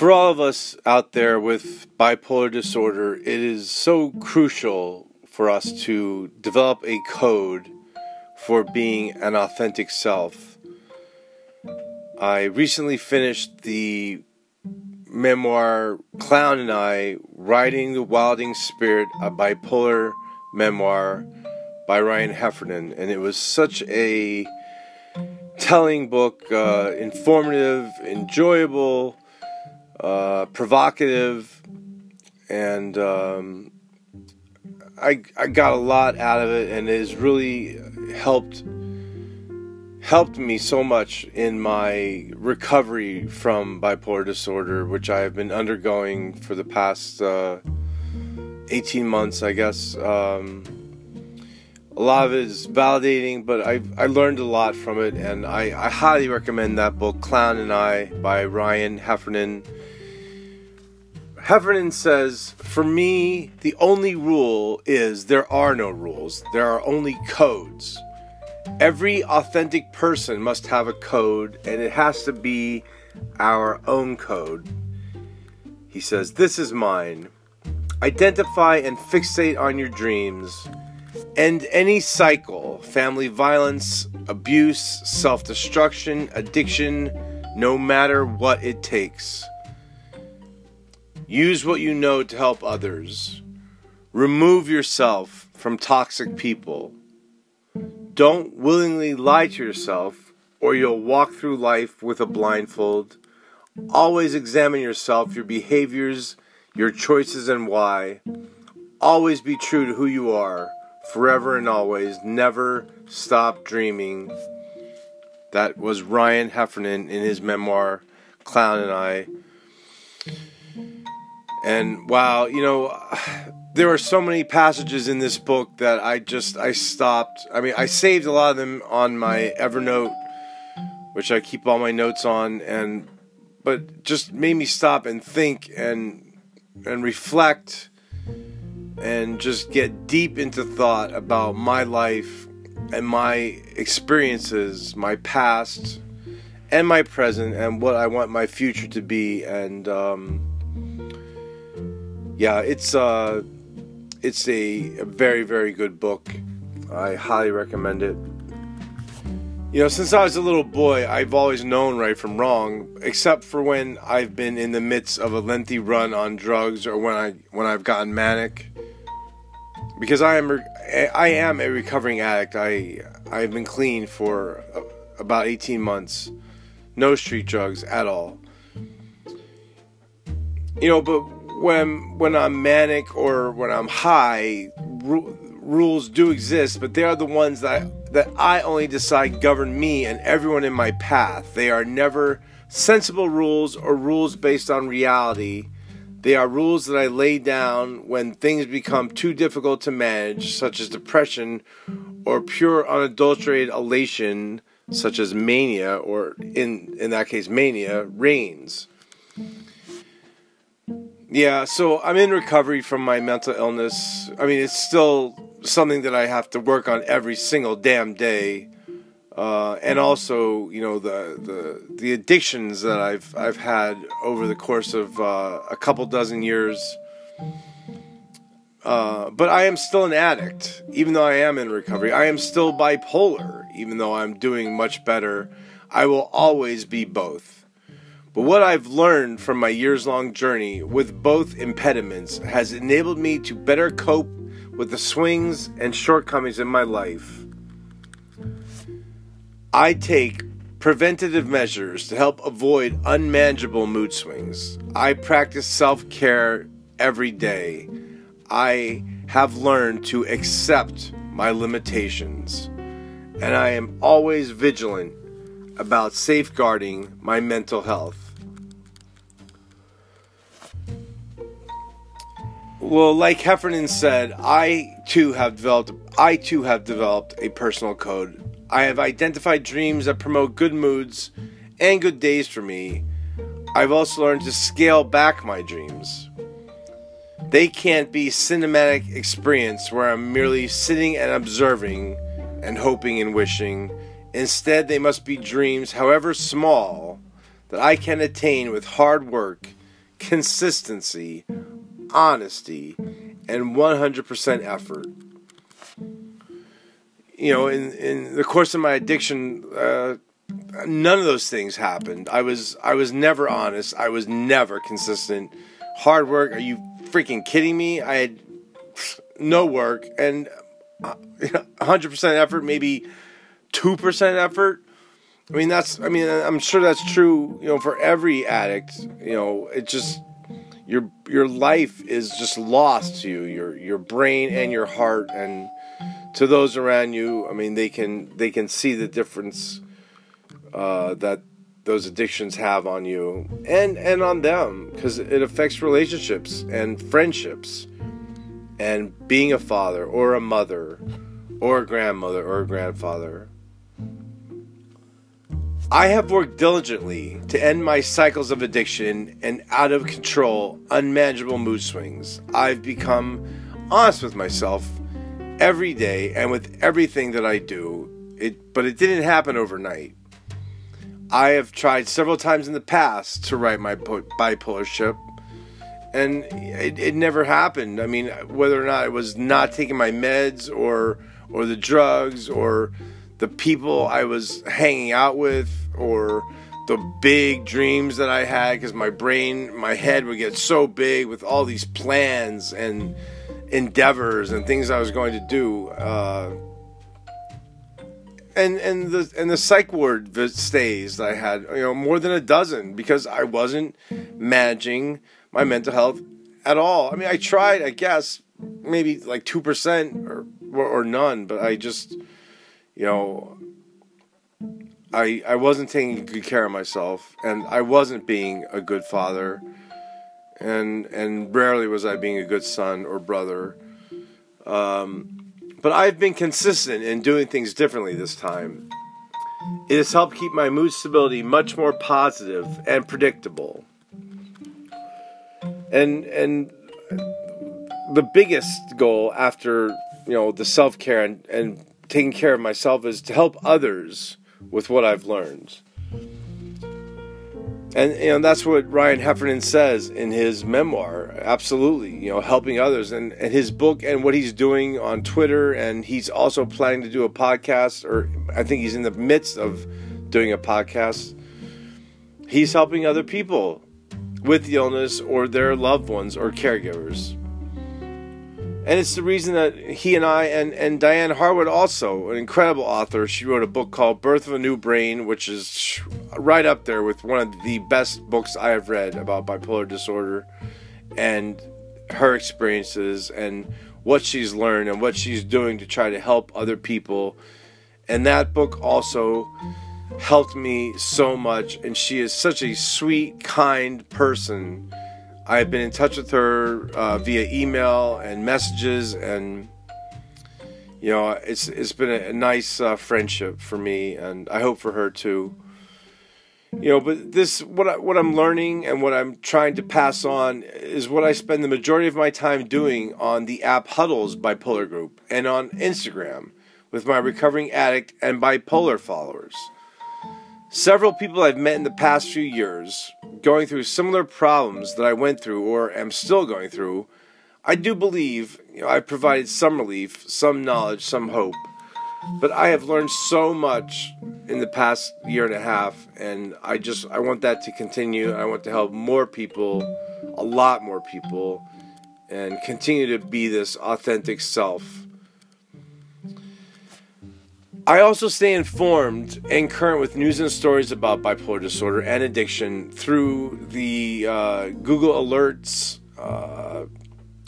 for all of us out there with bipolar disorder, it is so crucial for us to develop a code for being an authentic self. I recently finished the memoir Clown and I Riding the Wilding Spirit, a bipolar memoir by Ryan Heffernan, and it was such a telling book, uh, informative, enjoyable, uh, provocative, and um, I I got a lot out of it, and it has really helped helped me so much in my recovery from bipolar disorder, which I have been undergoing for the past uh, 18 months, I guess. Um, a lot of it is validating, but I I learned a lot from it, and I, I highly recommend that book, Clown and I, by Ryan Heffernan. Heffernan says, For me, the only rule is there are no rules, there are only codes. Every authentic person must have a code, and it has to be our own code. He says, This is mine. Identify and fixate on your dreams. End any cycle family violence, abuse, self destruction, addiction, no matter what it takes. Use what you know to help others. Remove yourself from toxic people. Don't willingly lie to yourself, or you'll walk through life with a blindfold. Always examine yourself, your behaviors, your choices, and why. Always be true to who you are, forever and always. Never stop dreaming. That was Ryan Heffernan in his memoir, Clown and I. And wow, you know, there are so many passages in this book that I just I stopped. I mean, I saved a lot of them on my Evernote, which I keep all my notes on, and but just made me stop and think and and reflect and just get deep into thought about my life and my experiences, my past and my present, and what I want my future to be, and um, yeah, it's uh, it's a, a very very good book. I highly recommend it. You know, since I was a little boy, I've always known right from wrong, except for when I've been in the midst of a lengthy run on drugs or when I when I've gotten manic. Because I am I am a recovering addict. I I've been clean for about 18 months. No street drugs at all. You know, but when when I'm manic or when I'm high, ru- rules do exist, but they are the ones that that I only decide govern me and everyone in my path. They are never sensible rules or rules based on reality. They are rules that I lay down when things become too difficult to manage, such as depression or pure unadulterated elation, such as mania, or in, in that case, mania, reigns. Yeah, so I'm in recovery from my mental illness. I mean, it's still something that I have to work on every single damn day. Uh, and also, you know, the, the the addictions that I've I've had over the course of uh, a couple dozen years. Uh, but I am still an addict, even though I am in recovery. I am still bipolar, even though I'm doing much better. I will always be both. But what I've learned from my years long journey with both impediments has enabled me to better cope with the swings and shortcomings in my life. I take preventative measures to help avoid unmanageable mood swings. I practice self care every day. I have learned to accept my limitations, and I am always vigilant about safeguarding my mental health. Well, like Heffernan said, I too have developed I too have developed a personal code. I have identified dreams that promote good moods and good days for me. I've also learned to scale back my dreams. They can't be cinematic experience where I'm merely sitting and observing and hoping and wishing Instead, they must be dreams, however small, that I can attain with hard work consistency, honesty, and 100% effort. You know, in, in the course of my addiction, uh, none of those things happened. I was I was never honest. I was never consistent. Hard work? Are you freaking kidding me? I had no work and 100% effort, maybe 2% effort. I mean that's I mean I'm sure that's true, you know, for every addict, you know, it just your your life is just lost to you, your your brain and your heart and to those around you, I mean they can they can see the difference uh, that those addictions have on you and and on them because it affects relationships and friendships and being a father or a mother or a grandmother or a grandfather I have worked diligently to end my cycles of addiction and out of control, unmanageable mood swings. I've become honest with myself every day and with everything that I do. It, but it didn't happen overnight. I have tried several times in the past to right my bipolarship, and it, it never happened. I mean, whether or not it was not taking my meds or or the drugs or the people I was hanging out with or the big dreams that I had because my brain, my head would get so big with all these plans and endeavors and things I was going to do. Uh, and and the and the psych ward stays that I had, you know, more than a dozen because I wasn't managing my mental health at all. I mean, I tried, I guess, maybe like two percent or or none, but I just you know, I I wasn't taking good care of myself, and I wasn't being a good father, and and rarely was I being a good son or brother. Um, but I've been consistent in doing things differently this time. It has helped keep my mood stability much more positive and predictable. And and the biggest goal after you know the self care and, and taking care of myself is to help others with what I've learned. And you know that's what Ryan Heffernan says in his memoir. Absolutely, you know, helping others and, and his book and what he's doing on Twitter, and he's also planning to do a podcast, or I think he's in the midst of doing a podcast. He's helping other people with the illness or their loved ones or caregivers. And it's the reason that he and I, and, and Dyane Harwood, also an incredible author, she wrote a book called Birth of a New Brain, which is right up there with one of the best books I have read about bipolar disorder and her experiences and what she's learned and what she's doing to try to help other people. And that book also helped me so much. And she is such a sweet, kind person I've been in touch with her uh, via email and messages, and you know, it's it's been a, a nice uh, friendship for me, and I hope for her too. You know, but this what I, what I'm learning and what I'm trying to pass on is what I spend the majority of my time doing on the app Huddles Bipolar Group and on Instagram with my recovering addict and bipolar followers. Several people I've met in the past few years, going through similar problems that I went through or am still going through, I do believe you know, I've provided some relief, some knowledge, some hope. But I have learned so much in the past year and a half, and I just I want that to continue. I want to help more people, a lot more people, and continue to be this authentic self I also stay informed and current with news and stories about bipolar disorder and addiction through the uh, Google Alerts. Uh,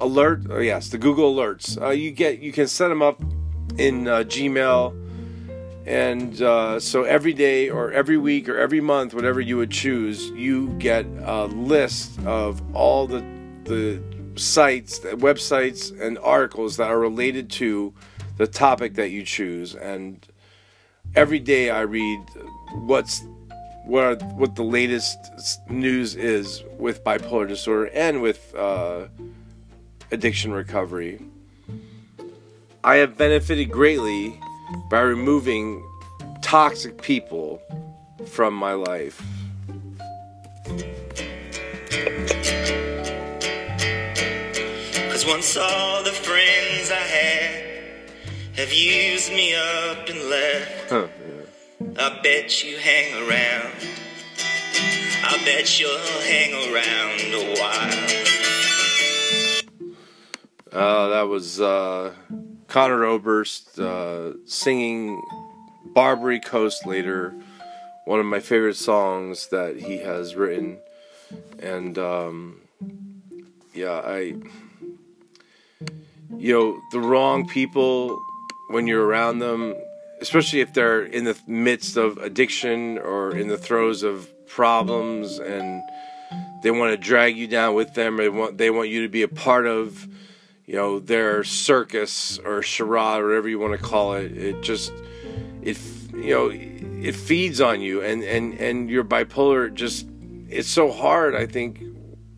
alert, oh yes, the Google Alerts. Uh, you get you can set them up in uh, Gmail, and uh, so every day or every week or every month, whatever you would choose, you get a list of all the the sites, websites, and articles that are related to the topic that you choose. And every day I read what's what what the latest news is with bipolar disorder and with uh, addiction recovery. I have benefited greatly by removing toxic people from my life. Cause once all the friends I had have used me up and left. Huh, I bet you hang around. I bet you'll hang around a while. Uh, that was uh, Conor Oberst uh, singing Barbary Coast later, one of my favorite songs that he has written. And um, yeah, I, you know, the wrong people when you're around them, especially if they're in the midst of addiction or in the throes of problems and they want to drag you down with them they want, they want you to be a part of you know their circus or charade or whatever you want to call it it just it you know it feeds on you and and and your bipolar just it's so hard i think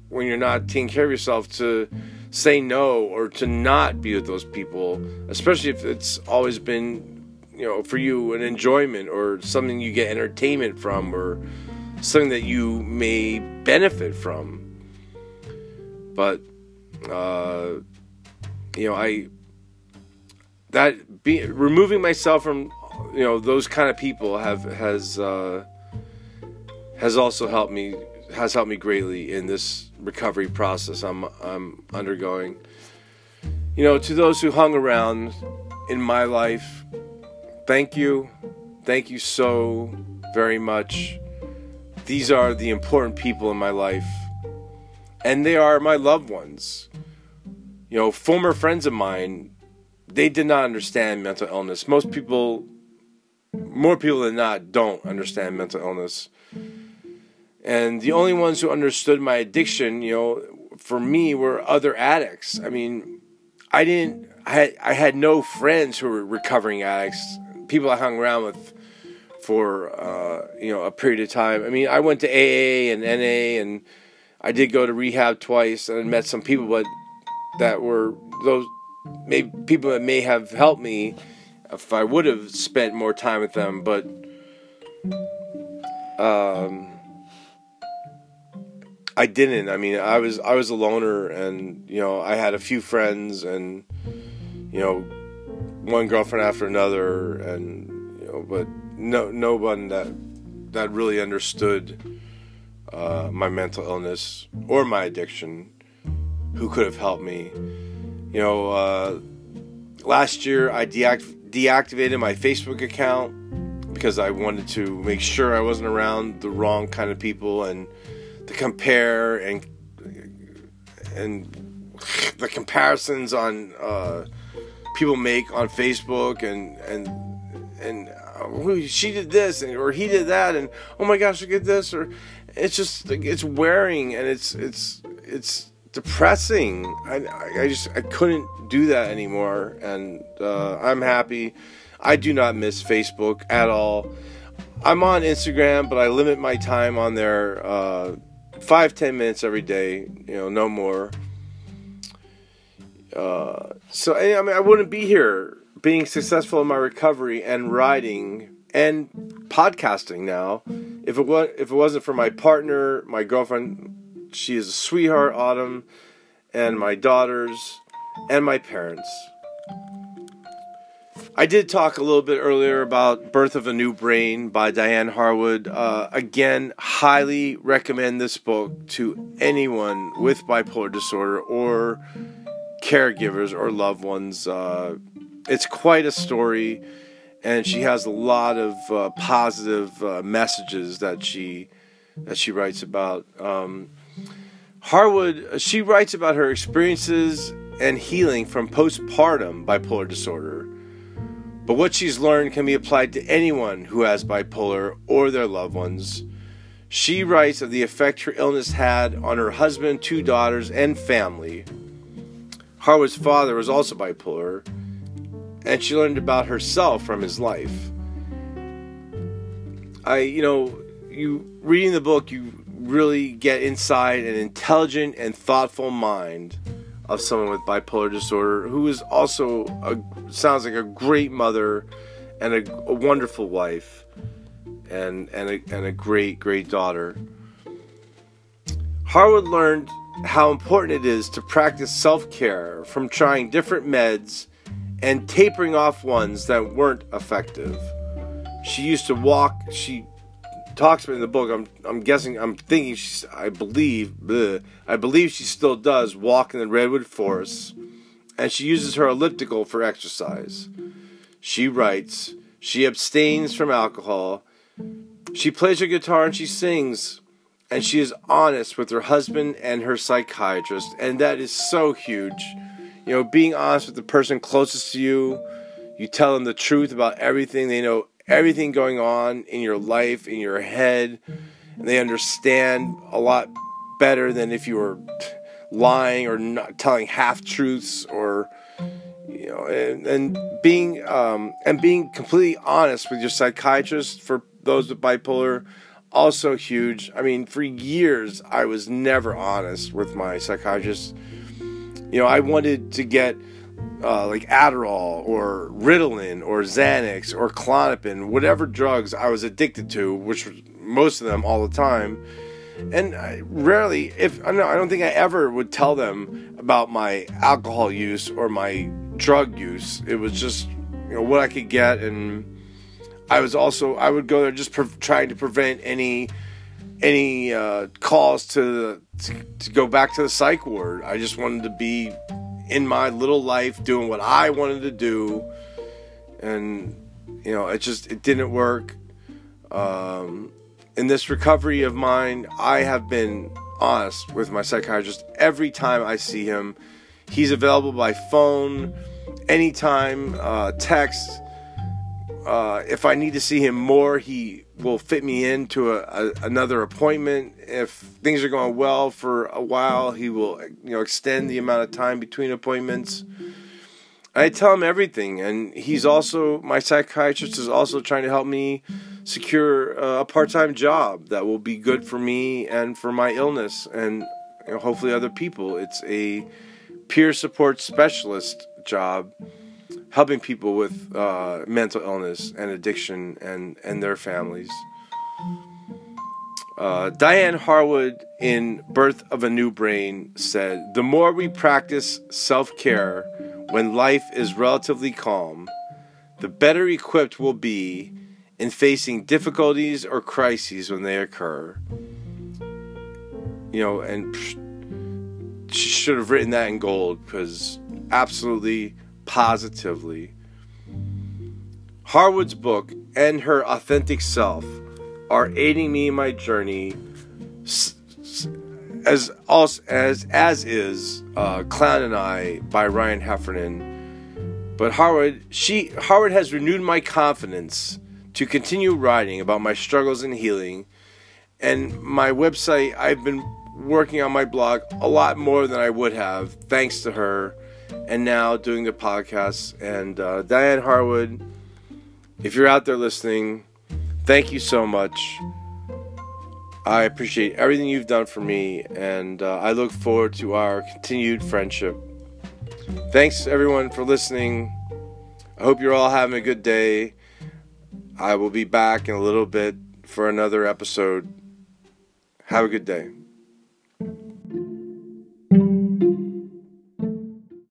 when you're not taking care of yourself to say no or to not be with those people especially if it's always been you know for you an enjoyment or something you get entertainment from or something that you may benefit from. But uh you know, I that be removing myself from you know those kind of people have has uh, has also helped me has helped me greatly in this recovery process I'm I'm undergoing. You know, to those who hung around in my life, thank you. Thank you so very much. These are the important people in my life. And they are my loved ones you know, former friends of mine, they did not understand mental illness. Most people, more people than not, don't understand mental illness. And the only ones who understood my addiction, you know, for me were other addicts. I mean, I didn't, I had, I had no friends who were recovering addicts, people I hung around with for, uh, you know, a period of time. I mean, I went to AA and NA and I did go to rehab twice and met some people, but that were those maybe people that may have helped me if I would have spent more time with them, but um, I didn't. I mean, I was I was a loner, and you know, I had a few friends, and you know, one girlfriend after another, and you know, but no no one that that really understood uh, my mental illness or my addiction who could have helped me. You know, uh, last year I deact- deactivated my Facebook account because I wanted to make sure I wasn't around the wrong kind of people and to compare and and the comparisons on uh, people make on Facebook and and and uh, she did this and, or he did that and oh my gosh look at this or it's just it's wearing and it's it's it's depressing. I, I just I couldn't do that anymore, and uh, I'm happy. I do not miss Facebook at all. I'm on Instagram, but I limit my time on there uh, five ten minutes every day. You know, no more. Uh, so I mean, I wouldn't be here being successful in my recovery and writing and podcasting now if it was if it wasn't for my partner, my girlfriend, she is a sweetheart, Autumn, and my daughters, and my parents. I did talk a little bit earlier about Birth of a New Brain by Dyane Harwood. Uh, again, highly recommend this book to anyone with bipolar disorder or caregivers or loved ones. Uh, it's quite a story, and she has a lot of uh, positive uh, messages that she that she writes about. Um, Harwood, she writes about her experiences and healing from postpartum bipolar disorder. But what she's learned can be applied to anyone who has bipolar or their loved ones. She writes of the effect her illness had on her husband, two daughters, and family. Harwood's father was also bipolar, and she learned about herself from his life. I, you know, you reading the book, you really get inside an intelligent and thoughtful mind of someone with bipolar disorder who is also a, sounds like a great mother and a, a wonderful wife and and a, and a great great daughter. Harwood learned how important it is to practice self care from trying different meds and tapering off ones that weren't effective. She used to walk, she talks about in the book. I'm, I'm guessing, I'm thinking she's, I believe, bleh, I believe she still does walk in the redwood forest, and she uses her elliptical for exercise. She writes, she abstains from alcohol, she plays her guitar and she sings, and she is honest with her husband and her psychiatrist, and that is so huge. You know, being honest with the person closest to you, you tell them the truth about everything, they know everything going on in your life, in your head, and they understand a lot better than if you were lying or not telling half truths or you know and, and being um, and being completely honest with your psychiatrist for those with bipolar also huge. I mean, for years I was never honest with my psychiatrist. You know, I wanted to get uh, like Adderall or Ritalin or Xanax or Klonopin, whatever drugs I was addicted to, which was most of them all the time. And I rarely, if I don't, I don't think I ever would tell them about my alcohol use or my drug use. It was just you know what I could get and I was also I would go there just pre- trying to prevent any any uh, calls to, to to go back to the psych ward. I just wanted to be in my little life doing what I wanted to do, and you know it just it didn't work. Um, in this recovery of mine, I have been honest with my psychiatrist every time I see him. He's available by phone, anytime, uh, text uh, if I need to see him more, he will fit me into a, a, another appointment. If things are going well for a while, he will you know extend the amount of time between appointments. I tell him everything, and he's also my psychiatrist is also trying to help me secure a part-time job that will be good for me and for my illness, and you know, hopefully other people. It's a peer support specialist job helping people with uh, mental illness and addiction and, and their families. Uh, Dyane Harwood in Birth of a New Brain said, The more we practice self care when life is relatively calm, the better equipped we'll be in facing difficulties or crises when they occur. You know, and she should have written that in gold because absolutely positively. Harwood's book and her authentic self are aiding me in my journey, as as as is uh, Clown and I by Ryan Heffernan. But Harwood, she Harwood has renewed my confidence to continue writing about my struggles and healing, and my website. I've been working on my blog a lot more than I would have, thanks to her and now doing the podcast. And uh, Dyane Harwood, if you're out there listening, thank you so much. I appreciate everything you've done for me, and uh, I look forward to our continued friendship. Thanks, everyone, for listening. I hope you're all having a good day. I will be back in a little bit for another episode. Have a good day.